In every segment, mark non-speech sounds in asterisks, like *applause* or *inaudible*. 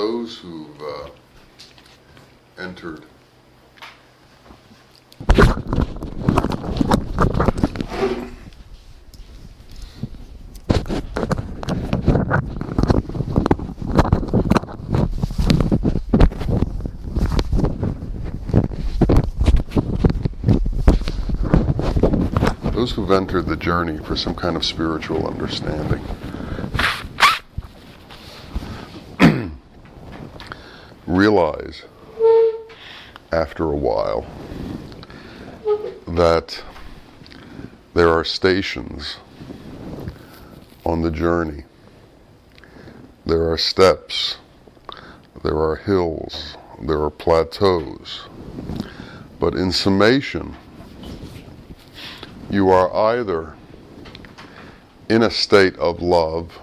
those who've uh, entered. Those who've entered the journey for some kind of spiritual understanding realize after a while that there are stations on the journey. There are steps, there are hills, there are plateaus. But in summation, you are either in a state of love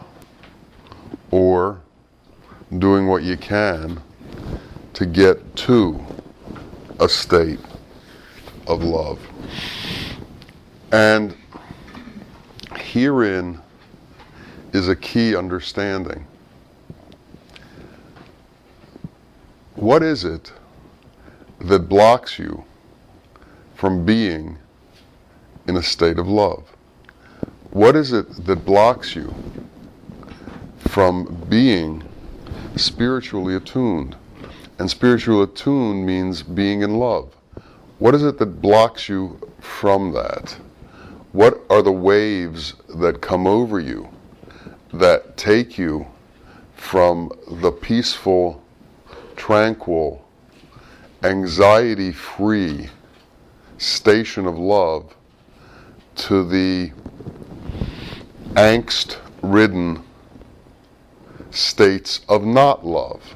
or doing what you can to get to a state of love. And herein is a key understanding. What is it that blocks you from being in a state of love? What is it that blocks you from being spiritually attuned? And spiritual attuned means being in love. What is it that blocks you from that? What are the waves that come over you that take you from the peaceful, tranquil, anxiety free station of love to the angst ridden states of not love?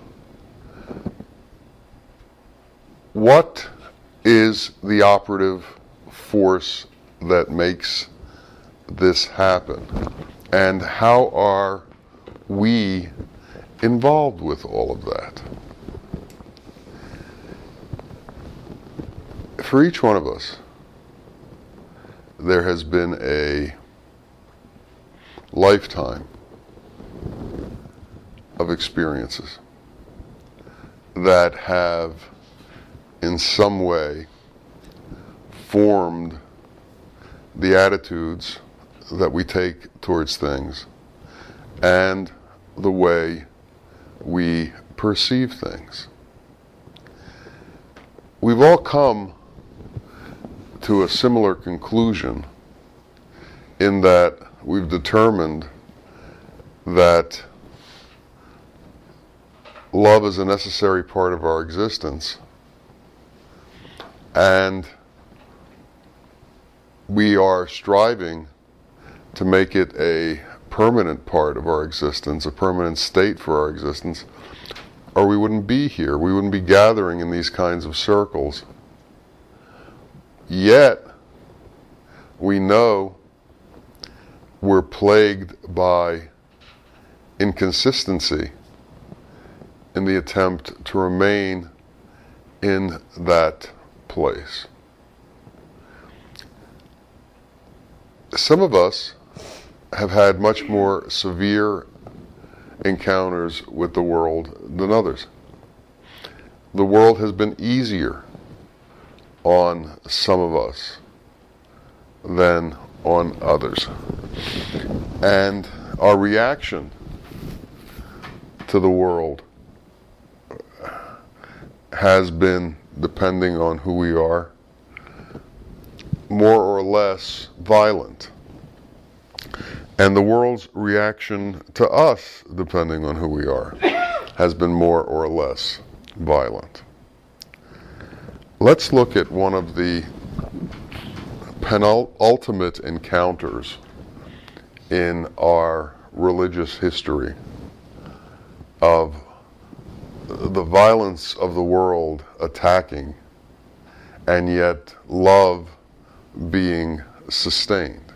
What is the operative force that makes this happen? And how are we involved with all of that? For each one of us, there has been a lifetime of experiences that have in some way formed the attitudes that we take towards things and the way we perceive things. We've all come to a similar conclusion in that we've determined that love is a necessary part of our existence and we are striving to make it a permanent part of our existence, a permanent state for our existence, or we wouldn't be here. We wouldn't be gathering in these kinds of circles. Yet, we know we're plagued by inconsistency in the attempt to remain in that place. Some of us have had much more severe encounters with the world than others. The world has been easier on some of us than on others. And our reaction to the world has been depending on who we are, more or less violent. And the world's reaction to us, depending on who we are, has been more or less violent. Let's look at one of the penultimate encounters in our religious history of the violence of the world attacking and yet love being sustained.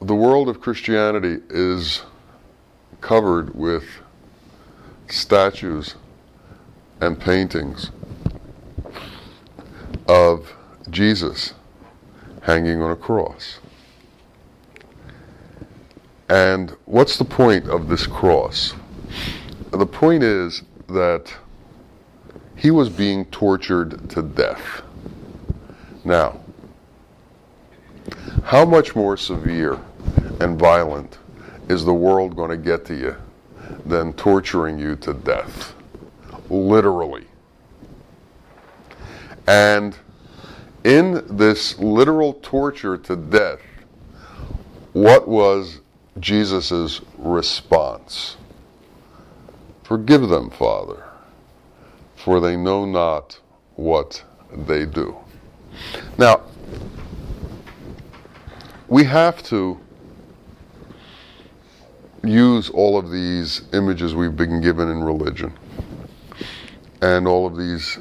The world of Christianity is covered with statues and paintings of Jesus hanging on a cross. And what's the point of this cross? The point is that he was being tortured to death. Now, how much more severe and violent is the world going to get to you than torturing you to death? Literally. And in this literal torture to death, what was Jesus' response? Forgive them, Father, for they know not what they do. Now, we have to use all of these images we've been given in religion and all of these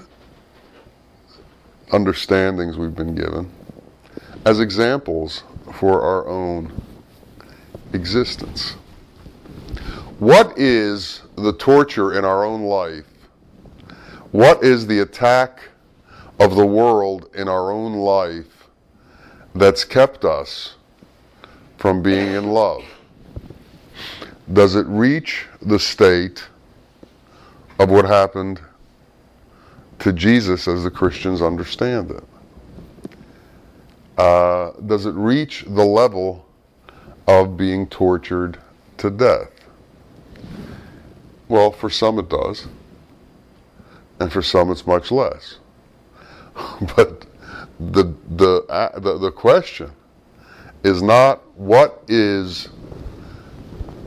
understandings we've been given as examples for our own existence. What is the torture in our own life? What is the attack of the world in our own life that's kept us from being in love? Does it reach the state of what happened to Jesus as the Christians understand it? Uh, does it reach the level of being tortured to death? Well, for some it does, and for some it's much less. *laughs* but the, the, uh, the, the question is not what is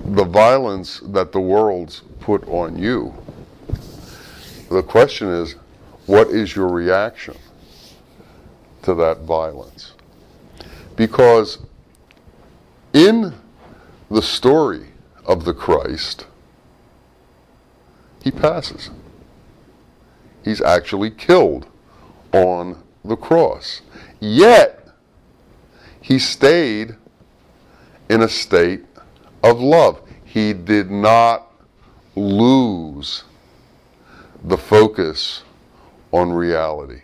the violence that the world's put on you. The question is, what is your reaction to that violence? Because in the story of the Christ, he passes. He's actually killed on the cross. Yet, he stayed in a state of love. He did not lose the focus on reality.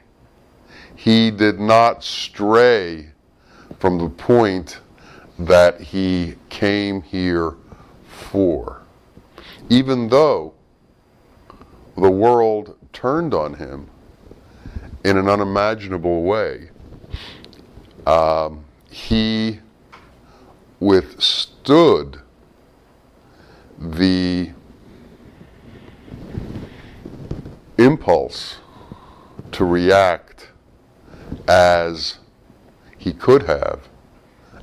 He did not stray from the point that he came here for. Even though the world turned on him in an unimaginable way, um, he withstood the impulse to react as he could have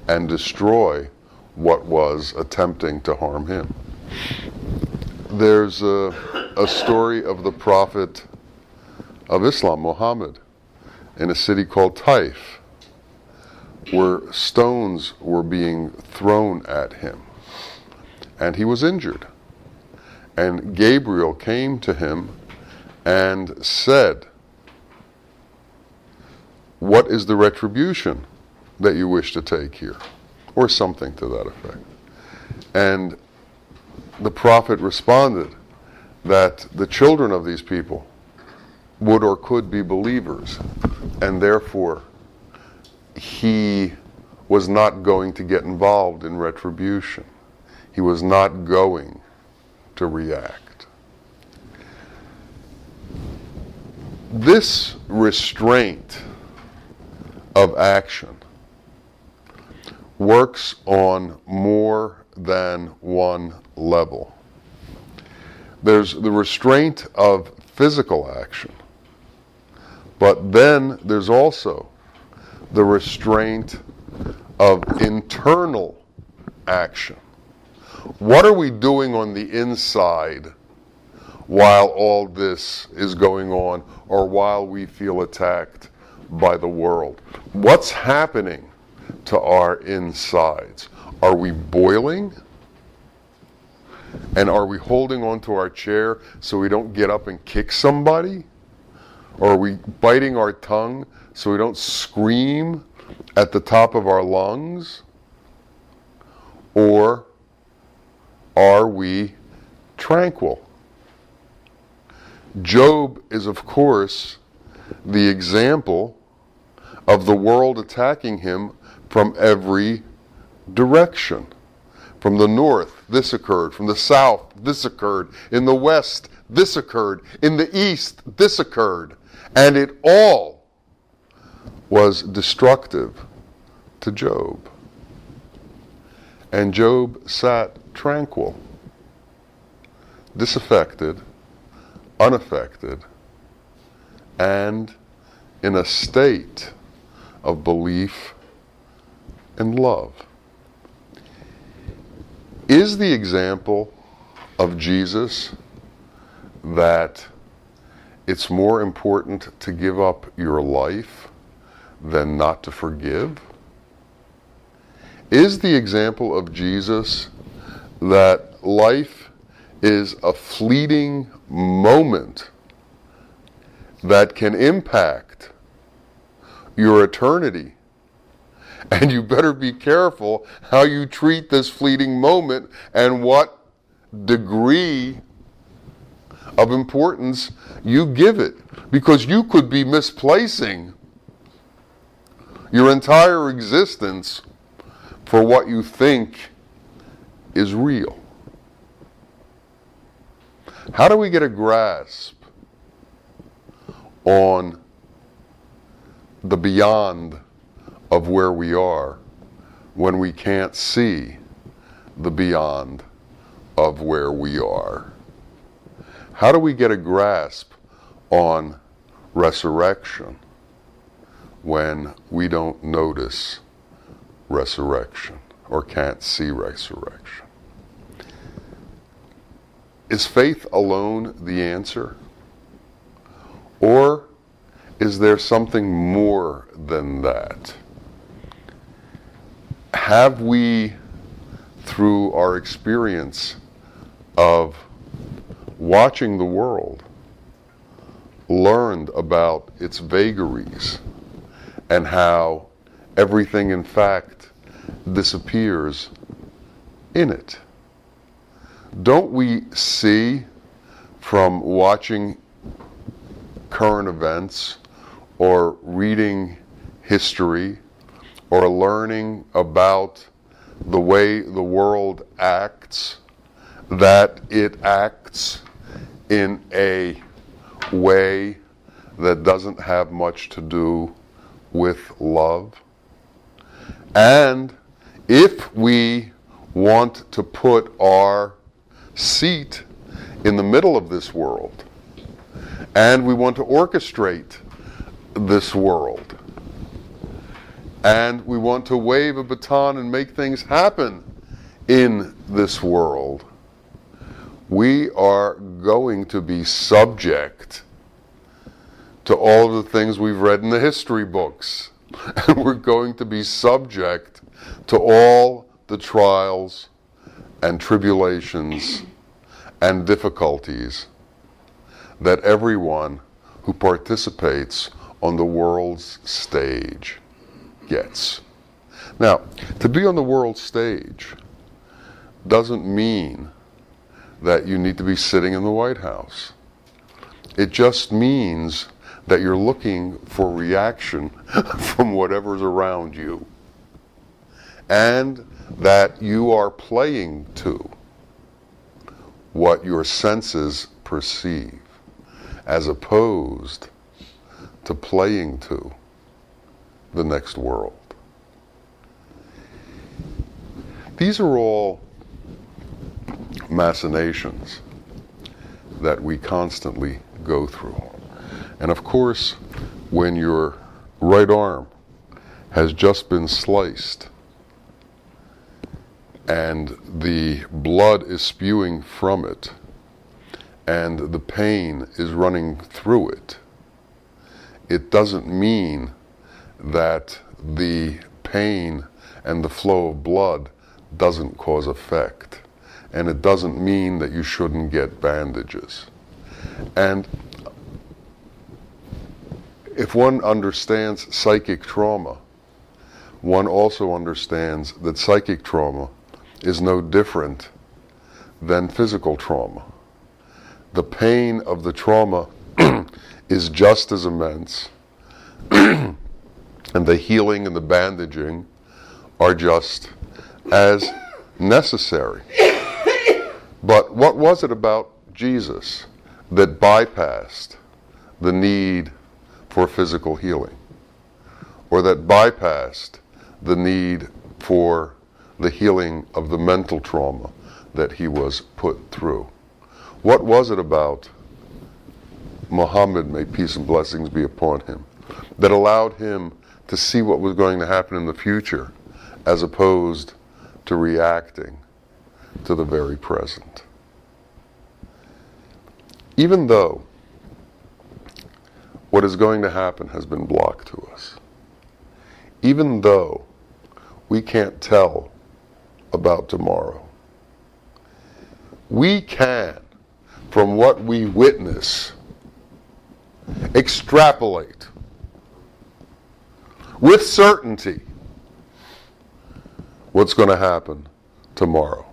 and destroy what was attempting to harm him. There's a, a story of the prophet of Islam, Muhammad, in a city called Taif, where stones were being thrown at him, and he was injured. And Gabriel came to him and said, What is the retribution that you wish to take here? Or something to that effect. And the prophet responded that the children of these people would or could be believers, and therefore he was not going to get involved in retribution. He was not going to react. This restraint of action works on more than one level. There's the restraint of physical action, but then there's also the restraint of internal action. What are we doing on the inside while all this is going on or while we feel attacked by the world? What's happening to our insides? Are we boiling? And are we holding onto our chair so we don't get up and kick somebody? Or are we biting our tongue so we don't scream at the top of our lungs? Or are we tranquil? Job is, of course, the example of the world attacking him from every direction. From the north, this occurred. From the south, this occurred. In the west, this occurred. In the east, this occurred. And it all was destructive to Job. And Job sat tranquil, disaffected, unaffected, and in a state of belief and love. Is the example of Jesus that it's more important to give up your life than not to forgive? Is the example of Jesus that life is a fleeting moment that can impact your eternity? *laughs* And you better be careful how you treat this fleeting moment and what degree of importance you give it. Because you could be misplacing your entire existence for what you think is real. How do we get a grasp on the beyond of where we are when we can't see the beyond of where we are? How do we get a grasp on resurrection when we don't notice resurrection or can't see resurrection? Is faith alone the answer? Or is there something more than that? Have we, through our experience of watching the world, learned about its vagaries and how everything, in fact, disappears in it? Don't we see from watching current events or reading history or learning about the way the world acts that it acts in a way that doesn't have much to do with love? And if we want to put our seat in the middle of this world. And we want to orchestrate this world. And we want to wave a baton and make things happen in this world. We are going to be subject to all of the things we've read in the history books. *laughs* And we're going to be subject to all the trials and tribulations and difficulties that everyone who participates on the world's stage gets. Now, to be on the world stage doesn't mean that you need to be sitting in the White House. It just means that you're looking for reaction *laughs* from whatever's around you. And that you are playing to what your senses perceive, as opposed to playing to the next world. These are all machinations that we constantly go through. And of course, when your right arm has just been sliced and the blood is spewing from it, and the pain is running through it, it doesn't mean that the pain and the flow of blood doesn't cause effect. And it doesn't mean that you shouldn't get bandages. And if one understands psychic trauma, one also understands that psychic trauma is no different than physical trauma. The pain of the trauma *clears throat* is just as immense, *clears throat* and the healing and the bandaging are just as necessary. but what was it about Jesus that bypassed the need for physical healing? Or that bypassed the need for the healing of the mental trauma that he was put through? What was it about Muhammad, may peace and blessings be upon him, that allowed him to see what was going to happen in the future as opposed to reacting to the very present. Even though what is going to happen has been blocked to us, even though we can't tell about tomorrow, we can, from what we witness, extrapolate with certainty what's going to happen tomorrow.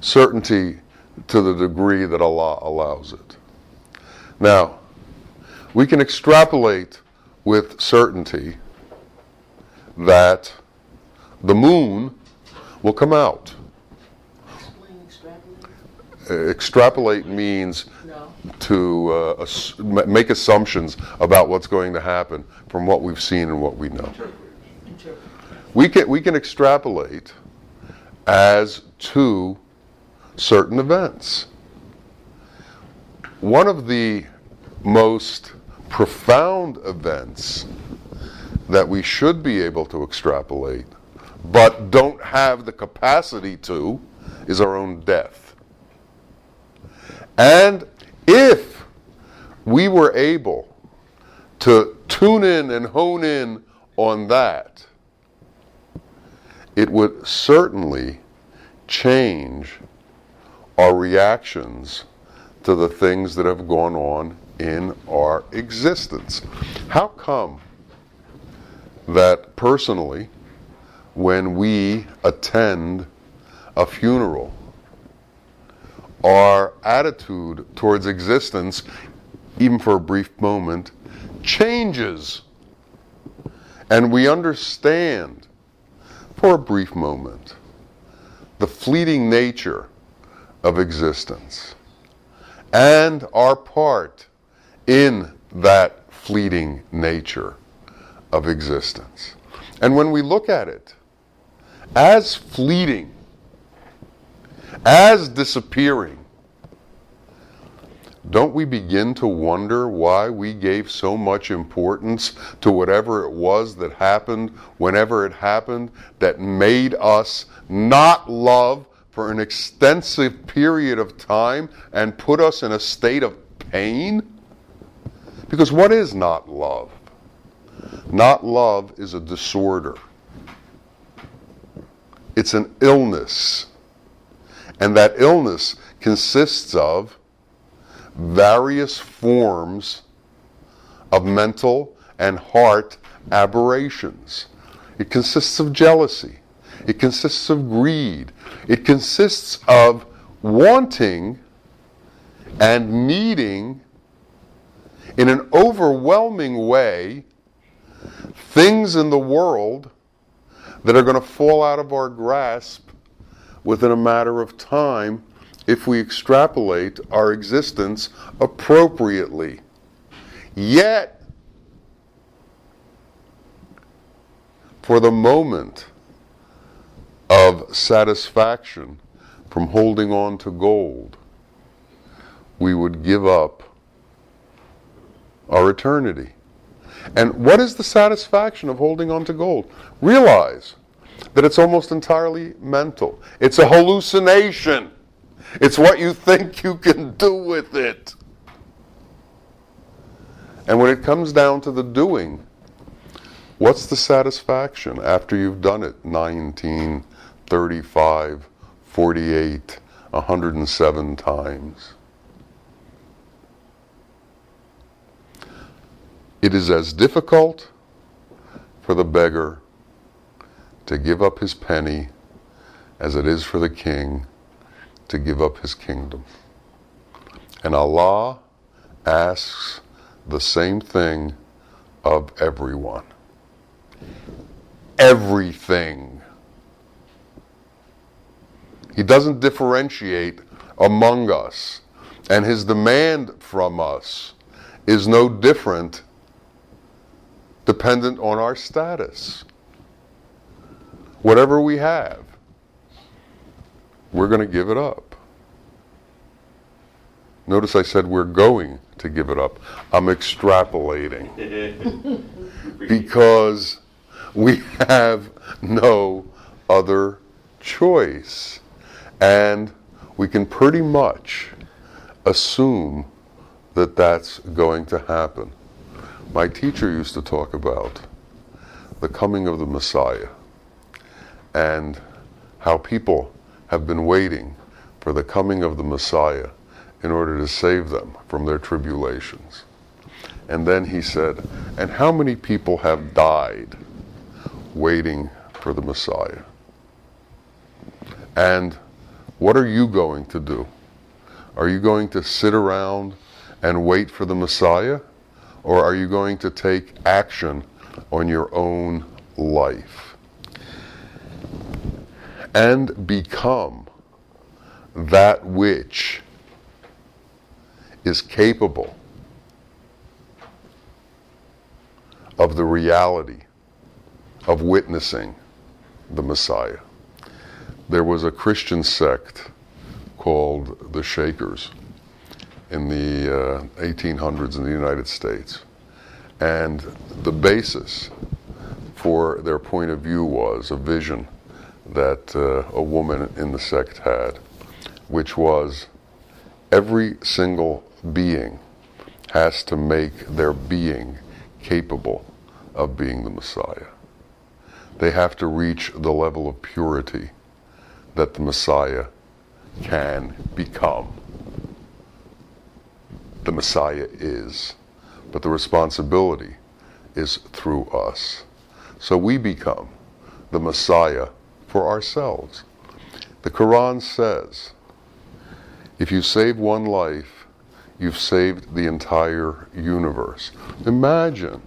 Certainty to the degree that Allah allows it. Now, we can extrapolate with certainty that the moon will come out. Extrapolate? Extrapolate means No. to uh, ass- make assumptions about what's going to happen from what we've seen and what we know. Interpret. We can, we can extrapolate as to certain events. One of the most profound events that we should be able to extrapolate, but don't have the capacity to, is our own death. And if we were able to tune in and hone in on that, it would certainly change our reactions to the things that have gone on in our existence. How come that personally, when we attend a funeral, our attitude towards existence, even for a brief moment, changes? And we understand for a brief moment the fleeting nature of existence and our part in that fleeting nature of existence. And when we look at it as fleeting, as disappearing, don't we begin to wonder why we gave so much importance to whatever it was that happened whenever it happened that made us not love for an extensive period of time and put us in a state of pain? Because what is not love? Not love is a disorder, it's an illness. And that illness consists of various forms of mental and heart aberrations. It consists of jealousy. It consists of greed. It consists of wanting and needing in an overwhelming way things in the world that are going to fall out of our grasp within a matter of time if we extrapolate our existence appropriately. Yet, for the moment of satisfaction from holding on to gold, we would give up our eternity. And what is the satisfaction of holding on to gold? Realize that it's almost entirely mental. It's a hallucination. It's what you think you can do with it. And when it comes down to the doing, what's the satisfaction after you've done it 19, 35, 48, 107 times? It is as difficult for the beggar to give up his penny as it is for the king to give up his kingdom. And Allah asks the same thing of everyone. Everything He doesn't differentiate among us. And his demand from us is no different dependent on our status. Whatever we have, we're going to give it up. Notice I said we're going to give it up. I'm extrapolating *laughs* because we have no other choice. And we can pretty much assume that that's going to happen. My teacher used to talk about the coming of the Messiah and how people have been waiting for the coming of the Messiah in order to save them from their tribulations. And then he said, And how many people have died waiting for the Messiah? And what are you going to do? Are you going to sit around and wait for the Messiah? Or are you going to take action on your own life? And become that which is capable of the reality of witnessing the Messiah. There was a Christian sect called the Shakers in the uh, 1800s in the United States. And the basis for their point of view was a vision that uh, a woman in the sect had, which was every single being has to make their being capable of being the Messiah. They have to reach the level of purity that the Messiah can become. The Messiah is, but the responsibility is through us. So we become the Messiah for ourselves. The Quran says, if you save one life, you've saved the entire universe. Imagine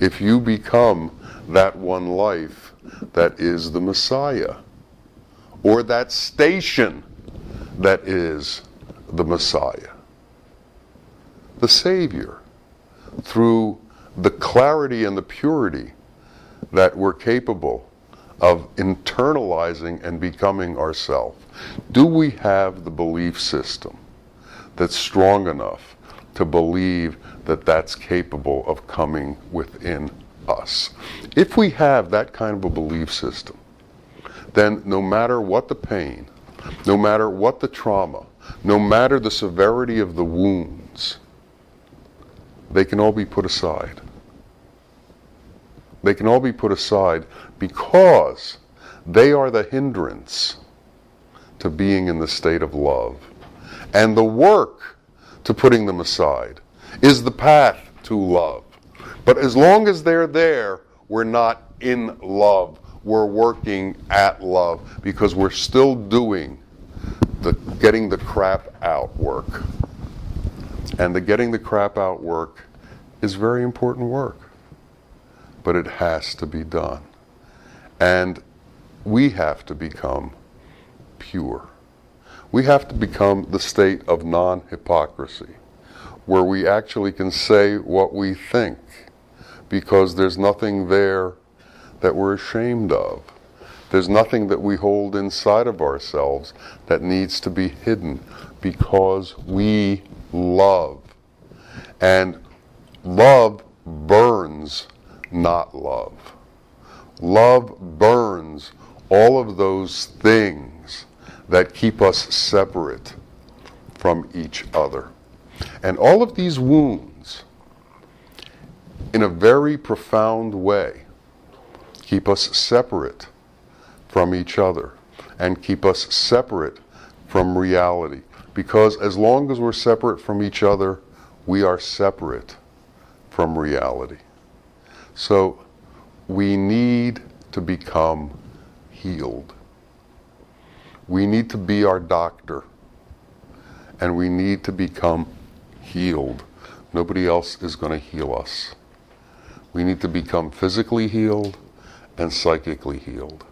if you become that one life that is the Messiah, or that station that is the Messiah, the Savior, through the clarity and the purity that we're capable of internalizing and becoming ourselves. Do we have the belief system that's strong enough to believe that that's capable of coming within us? If we have that kind of a belief system, then no matter what the pain, no matter what the trauma, no matter the severity of the wounds, they can all be put aside. They can all be put aside because they are the hindrance to being in the state of love. And the work to putting them aside is the path to love. But as long as they're there, we're not in love. We're working at love because we're still doing the getting the crap out work. And the getting the crap out work is very important work. But it has to be done. And we have to become pure. We have to become the state of non hypocrisy, where we actually can say what we think because there's nothing there that we're ashamed of. There's nothing that we hold inside of ourselves that needs to be hidden because we love. And love burns, not love. Love burns all of those things that keep us separate from each other. And all of these wounds, in a very profound way, keep us separate from each other and keep us separate from reality. Because as long as we're separate from each other, we are separate from reality. So we need to become healed. We need to be our doctor and we need to become healed. Nobody else is going to heal us. We need to become physically healed and psychically healed.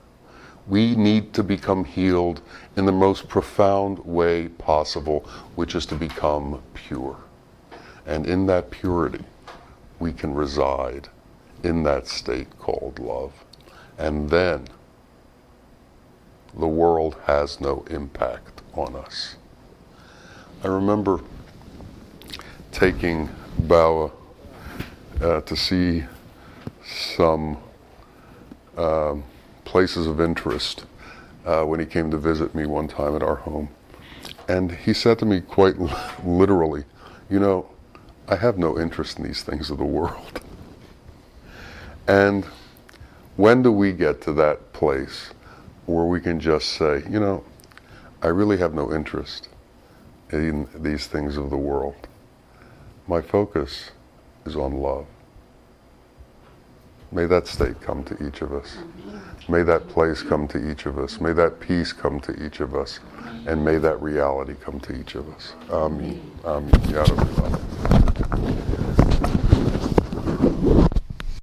We need to become healed in the most profound way possible, which is to become pure. And in that purity, we can reside in that state called love. And then the world has no impact on us. I remember taking Bawa uh, to see some um, places of interest uh, when he came to visit me one time at our home. And he said to me quite *laughs* literally, You know, I have no interest in these things of the world. And when do we get to that place where we can just say, You know, I really have no interest in these things of the world? My focus is on love. May that state come to each of us. May that place come to each of us. May that peace come to each of us. And may that reality come to each of us. Amen. Amen.